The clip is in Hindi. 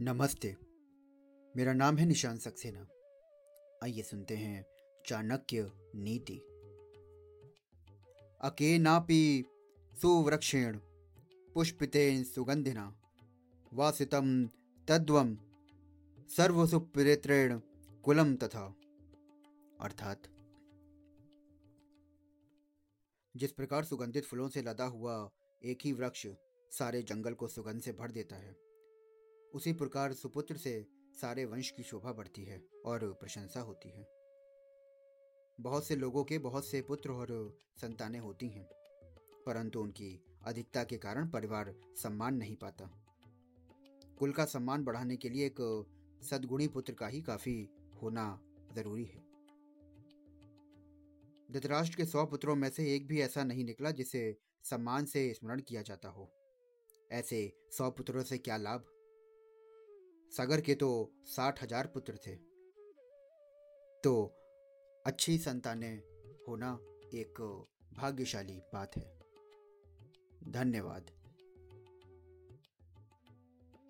नमस्ते। मेरा नाम है निशान सक्सेना। आइए सुनते हैं चाणक्य नीति। अके नापि सुवृक्षेण पुष्पितेन सुगंधिना वासितम तद्वम सर्वसुप्रेत्रेण कुलम तथा। अर्थात, जिस प्रकार सुगंधित फूलों से लदा हुआ एक ही वृक्ष सारे जंगल को सुगंध से भर देता है। उसी प्रकार सुपुत्र से सारे वंश की शोभा बढ़ती है और प्रशंसा होती है। बहुत से लोगों के बहुत से पुत्र और संतानें होती हैं, परंतु उनकी अधिकता के कारण परिवार सम्मान नहीं पाता। कुल का सम्मान बढ़ाने के लिए एक सद्गुणी पुत्र का ही काफ़ी होना ज़रूरी है। धृतराष्ट्र के सौ पुत्रों में से एक भी ऐसा नहीं निकला जिसे सम्मान से स्मरण किया जाता हो। ऐसे सौ पुत्रों से क्या लाभ? सागर के तो साठ हज़ार पुत्र थे। तो अच्छी संतानें होना एक भाग्यशाली बात है। धन्यवाद।